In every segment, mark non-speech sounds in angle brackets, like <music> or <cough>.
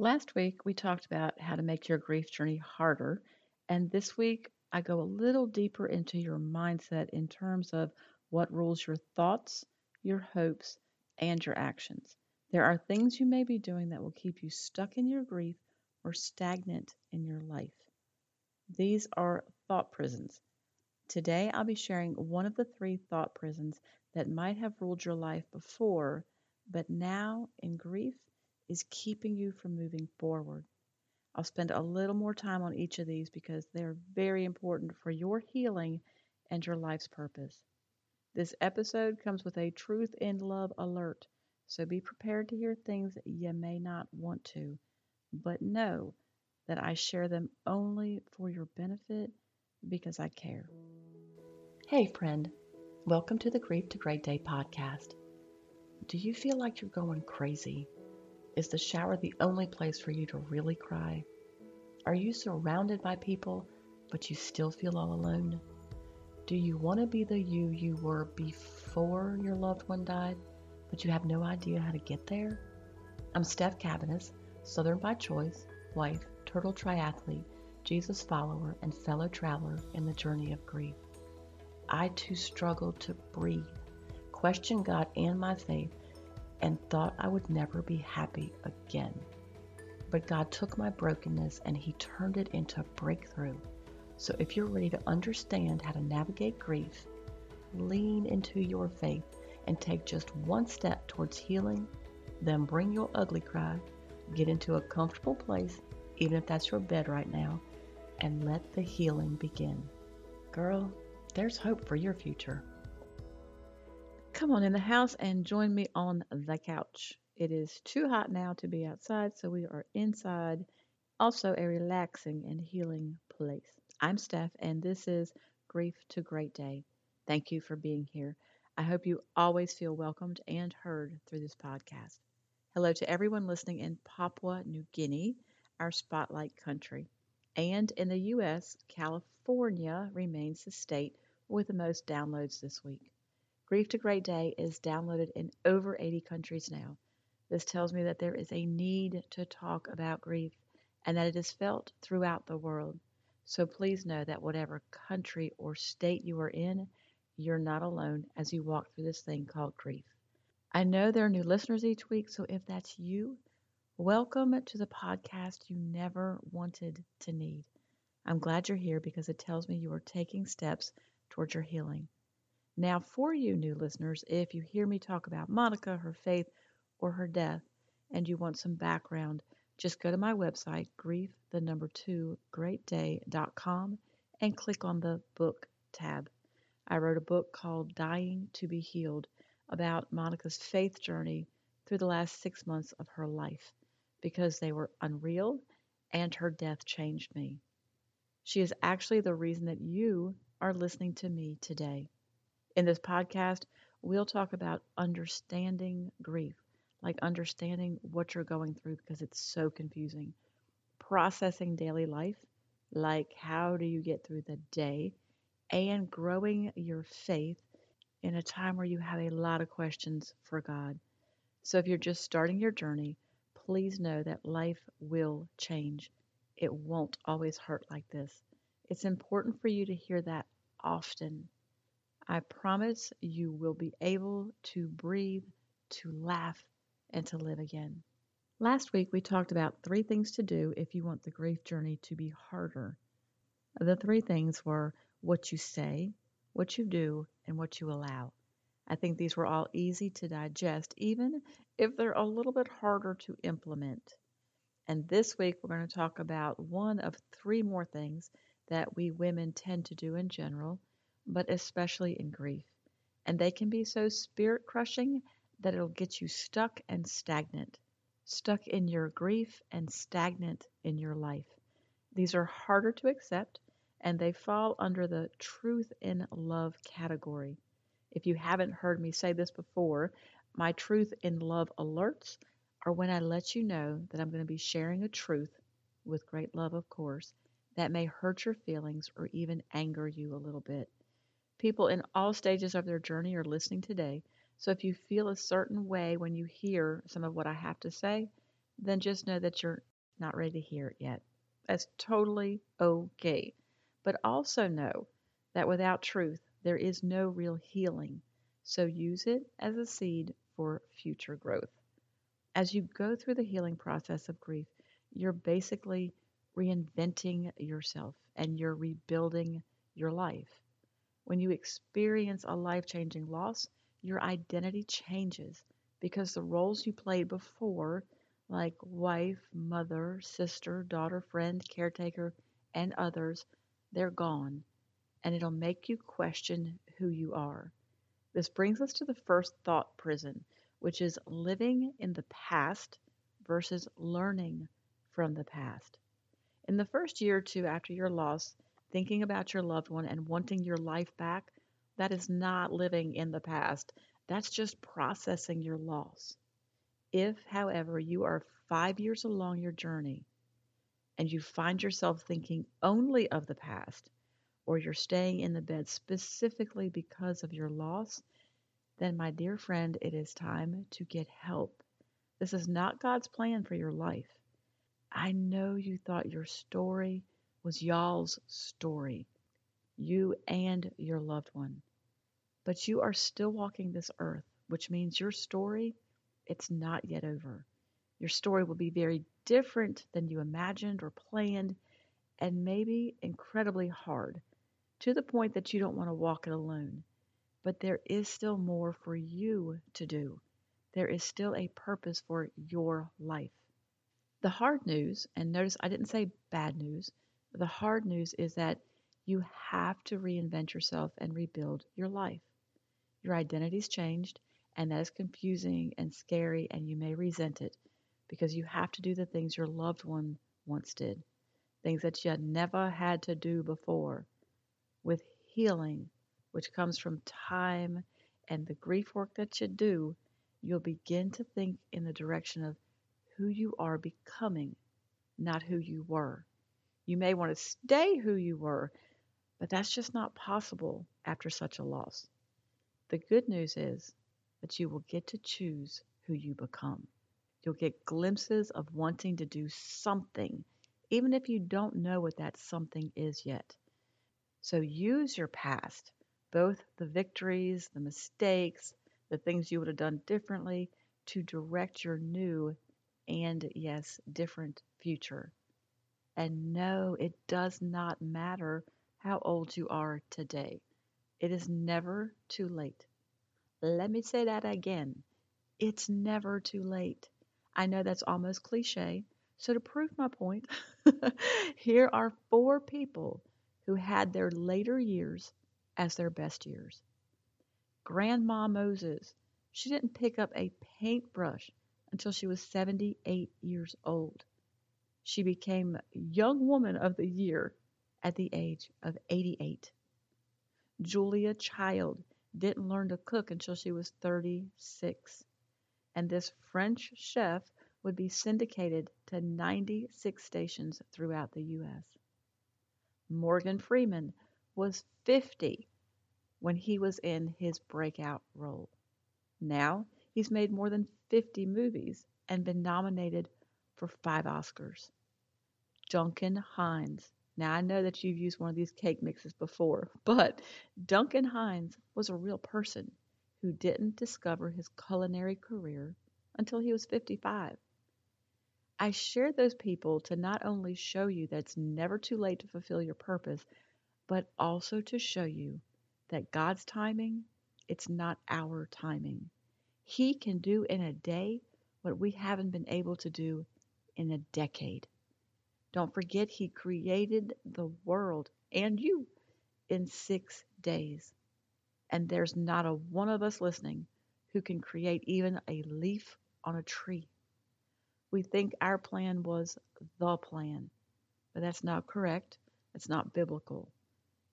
Last week, we talked about how to make your grief journey harder. And this week, I go a little deeper into your mindset in terms of what rules your thoughts, your hopes, and your actions. There are things you may be doing that will keep you stuck in your grief or stagnant in your life. These are thought prisons. Today, I'll be sharing one of the three thought prisons that might have ruled your life before, but now in grief is keeping you from moving forward. I'll spend a little more time on each of these because they're very important for your healing and your life's purpose. This episode comes with a truth and love alert, so be prepared to hear things you may not want to, but know that I share them only for your benefit because I care. Hey, friend, welcome to the Grief to Great Day podcast. Do you feel like you're going crazy? Is the shower the only place for you to really cry? Are you surrounded by people, but you still feel all alone? Do you want to be the you you were before your loved one died, but you have no idea how to get there? I'm Steph Cabanis, Southern by choice, wife, turtle triathlete, Jesus follower, and fellow traveler in the journey of grief. I too struggled to breathe, question God and my faith, and thought I would never be happy again. But God took my brokenness and He turned it into a breakthrough. So if you're ready to understand how to navigate grief, lean into your faith and take just one step towards healing, then bring your ugly cry, get into a comfortable place, even if that's your bed right now, and let the healing begin. Girl, there's hope for your future. Come on in the house and join me on the couch. It is too hot now to be outside, so we are inside. Also, a relaxing and healing place. I'm Steph, and this is Grief to Great Day. Thank you for being here. I hope you always feel welcomed and heard through this podcast. Hello to everyone listening in Papua New Guinea, our spotlight country. And in the U.S., California remains the state with the most downloads this week. Grief to Great Day is downloaded in over 80 countries now. This tells me that there is a need to talk about grief and that it is felt throughout the world. So please know that whatever country or state you are in, you're not alone as you walk through this thing called grief. I know there are new listeners each week, so if that's you, welcome to the podcast you never wanted to need. I'm glad you're here because it tells me you are taking steps towards your healing. Now, for you new listeners, if you hear me talk about Monica, her faith, or her death, and you want some background, just go to my website, grief, the number two, greatday.com, and click on the book tab. I wrote a book called Dying to be Healed about Monica's faith journey through the last six months of her life because they were unreal and her death changed me. She is actually the reason that you are listening to me today. In this podcast, we'll talk about understanding grief, like understanding what you're going through because it's so confusing, processing daily life, like how do you get through the day, and growing your faith in a time where you have a lot of questions for God. So if you're just starting your journey, please know that life will change. It won't always hurt like this. It's important for you to hear that often I promise you will be able to breathe, to laugh, and to live again. Last week, we talked about three things to do if you want the grief journey to be harder. The three things were what you say, what you do, and what you allow. I think these were all easy to digest, even if they're a little bit harder to implement. And this week, we're going to talk about one of three more things that we women tend to do in general, but especially in grief. And they can be so spirit crushing that it'll get you stuck and stagnant, stuck in your grief and stagnant in your life. These are harder to accept and they fall under the truth in love category. If you haven't heard me say this before, my truth in love alerts are when I let you know that I'm going to be sharing a truth, with great love, of course, that may hurt your feelings or even anger you a little bit. People in all stages of their journey are listening today. So if you feel a certain way when you hear some of what I have to say, then just know that you're not ready to hear it yet. That's totally okay. But also know that without truth, there is no real healing. So use it as a seed for future growth. As you go through the healing process of grief, you're basically reinventing yourself and you're rebuilding your life. When you experience a life changing loss, your identity changes because the roles you played before, like wife, mother, sister, daughter, friend, caretaker, and others, they're gone. And it'll make you question who you are. This brings us to the first thought prison, which is living in the past versus learning from the past. In the first year or two after your loss, thinking about your loved one and wanting your life back, that is not living in the past. That's just processing your loss. If, however, you are five years along your journey and you find yourself thinking only of the past, or you're staying in the bed specifically because of your loss, then, my dear friend, it is time to get help. This is not God's plan for your life. I know you thought your story was y'all's story, you and your loved one. But you are still walking this earth, which means your story, it's not yet over. Your story will be very different than you imagined or planned, and maybe incredibly hard, to the point that you don't want to walk it alone. But there is still more for you to do. There is still a purpose for your life. The hard news, and notice I didn't say bad news, the hard news is that you have to reinvent yourself and rebuild your life. Your identity's changed, and that is confusing and scary, and you may resent it because you have to do the things your loved one once did, things that you had never had to do before. With healing, which comes from time and the grief work that you do, you'll begin to think in the direction of who you are becoming, not who you were. You may want to stay who you were, but that's just not possible after such a loss. The good news is that you will get to choose who you become. You'll get glimpses of wanting to do something, even if you don't know what that something is yet. So use your past, both the victories, the mistakes, the things you would have done differently, to direct your new and, yes, different future. And no, it does not matter how old you are today. It is never too late. Let me say that again. It's never too late. I know that's almost cliche. So, to prove my point, <laughs> here are four people who had their later years as their best years. Grandma Moses, she didn't pick up a paintbrush until she was 78 years old. She became Young Woman of the Year at the age of 88. Julia Child didn't learn to cook until she was 36. And this French chef would be syndicated to 96 stations throughout the U.S. Morgan Freeman was 50 when he was in his breakout role. Now he's made more than 50 movies and been nominated for five Oscars. Duncan Hines now, I know that you've used one of these cake mixes before, but Duncan Hines was a real person who didn't discover his culinary career until he was 55. I share those people to not only show you that it's never too late to fulfill your purpose, but also to show you that God's timing, it's not our timing. He can do in a day what we haven't been able to do in a decade. Don't forget, He created the world and you in six days. And there's not a one of us listening who can create even a leaf on a tree. We think our plan was the plan, but that's not correct. It's not biblical.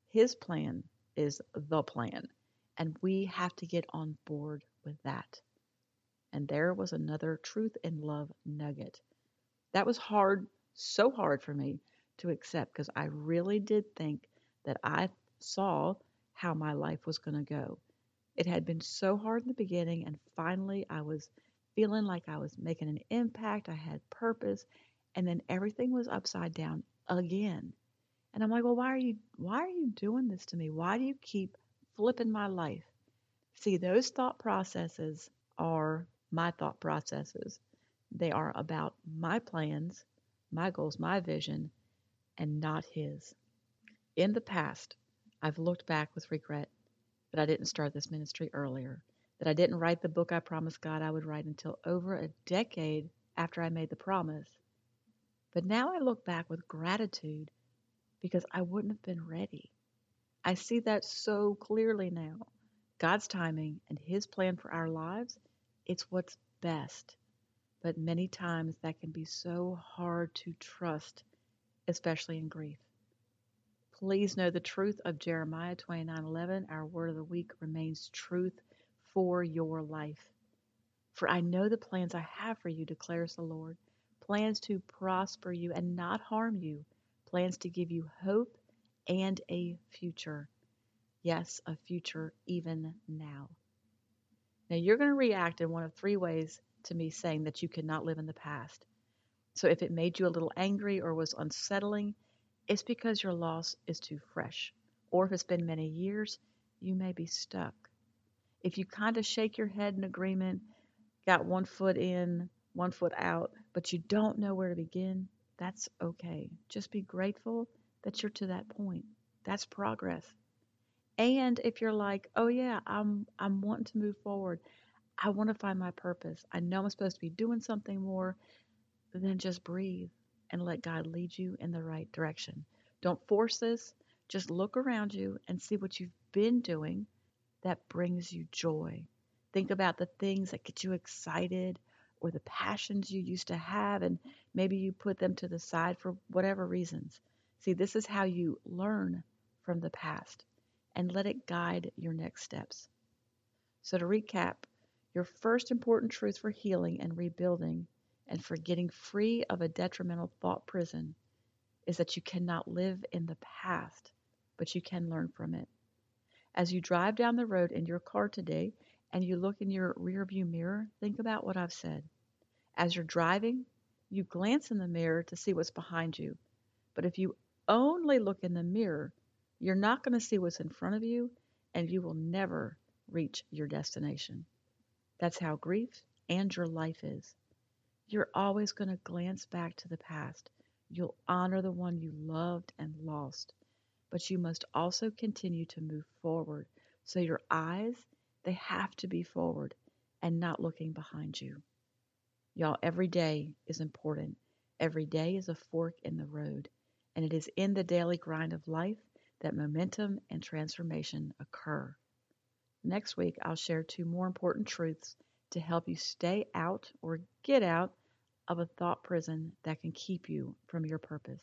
His plan is the plan, and we have to get on board with that. And there was another truth and love nugget. That was hard so hard for me to accept because I really did think that I saw how my life was going to go. It had been so hard in the beginning, and finally I was feeling like I was making an impact, I had purpose, and then everything was upside down again. And I'm like, well, why are you why are you doing this to me? Why do you keep flipping my life? See, those thought processes are my thought processes. They are about my plans, my goals, my vision, and not his. In the past, I've looked back with regret that I didn't start this ministry earlier, that I didn't write the book I promised God I would write until over a decade after I made the promise. But now I look back with gratitude because I wouldn't have been ready. I see that so clearly now. God's timing and His plan for our lives, it's what's best. But many times that can be so hard to trust, especially in grief. Please know the truth of Jeremiah 29:11. Our word of the week remains truth for your life. For I know the plans I have for you, declares the Lord plans to prosper you and not harm you, plans to give you hope and a future. Yes, a future even now. Now, you're going to react in one of three ways to me saying that you cannot live in the past. So, if it made you a little angry or was unsettling, it's because your loss is too fresh. Or if it's been many years, you may be stuck. If you kind of shake your head in agreement, got one foot in, one foot out, but you don't know where to begin, that's okay. Just be grateful that you're to that point. That's progress. And if you're like, "Oh yeah, I'm I'm wanting to move forward. I want to find my purpose. I know I'm supposed to be doing something more." than just breathe and let God lead you in the right direction. Don't force this. Just look around you and see what you've been doing that brings you joy. Think about the things that get you excited or the passions you used to have, and maybe you put them to the side for whatever reasons. See, this is how you learn from the past and let it guide your next steps. So, to recap, your first important truth for healing and rebuilding and for getting free of a detrimental thought prison is that you cannot live in the past, but you can learn from it. As you drive down the road in your car today and you look in your rearview mirror, think about what I've said. As you're driving, you glance in the mirror to see what's behind you. But if you only look in the mirror, you're not going to see what's in front of you and you will never reach your destination. That's how grief and your life is. You're always going to glance back to the past. You'll honor the one you loved and lost. But you must also continue to move forward. So your eyes, they have to be forward and not looking behind you. Y'all, every day is important. Every day is a fork in the road, and it is in the daily grind of life that momentum and transformation occur. Next week, I'll share two more important truths to help you stay out or get out of a thought prison that can keep you from your purpose.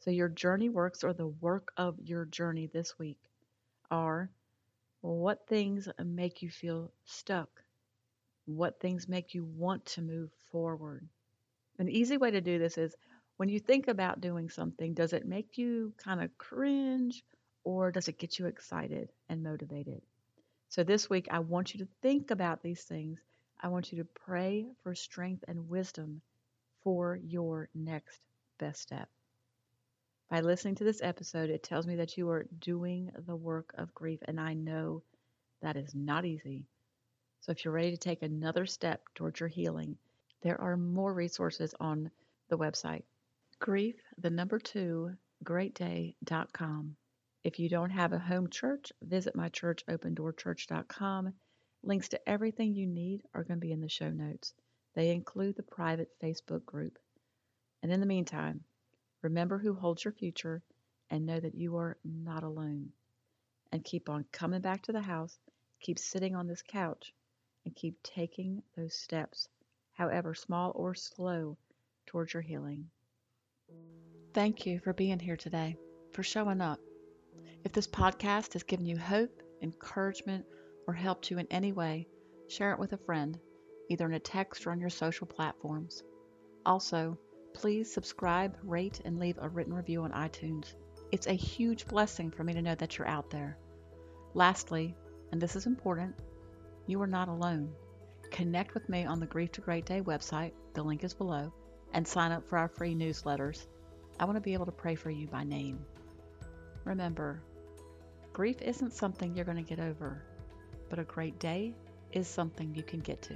So, your journey works or the work of your journey this week are what things make you feel stuck? what things make you want to move forward. An easy way to do this is when you think about doing something, does it make you kind of cringe or does it get you excited and motivated? So this week, I want you to think about these things. I want you to pray for strength and wisdom for your next best step. By listening to this episode, it tells me that you are doing the work of grief, and I know that is not easy. So if you're ready to take another step towards your healing, there are more resources on the website. Grief, the number two, greatday.com. If you don't have a home church, visit my church, opendoorchurch.com. Links to everything you need are going to be in the show notes. They include the private Facebook group. And in the meantime, remember who holds your future and know that you are not alone. And keep on coming back to the house, keep sitting on this couch, and keep taking those steps, however small or slow, towards your healing. Thank you for being here today, for showing up. If this podcast has given you hope, encouragement, or helped you in any way, share it with a friend, either in a text or on your social platforms. Also, please subscribe, rate, and leave a written review on iTunes. It's a huge blessing for me to know that you're out there. Lastly, and this is important, you are not alone. Connect with me on the Grief to Great Day website, the link is below, and sign up for our free newsletters. I want to be able to pray for you by name. Remember, grief isn't something you're going to get over, but a great day is something you can get to.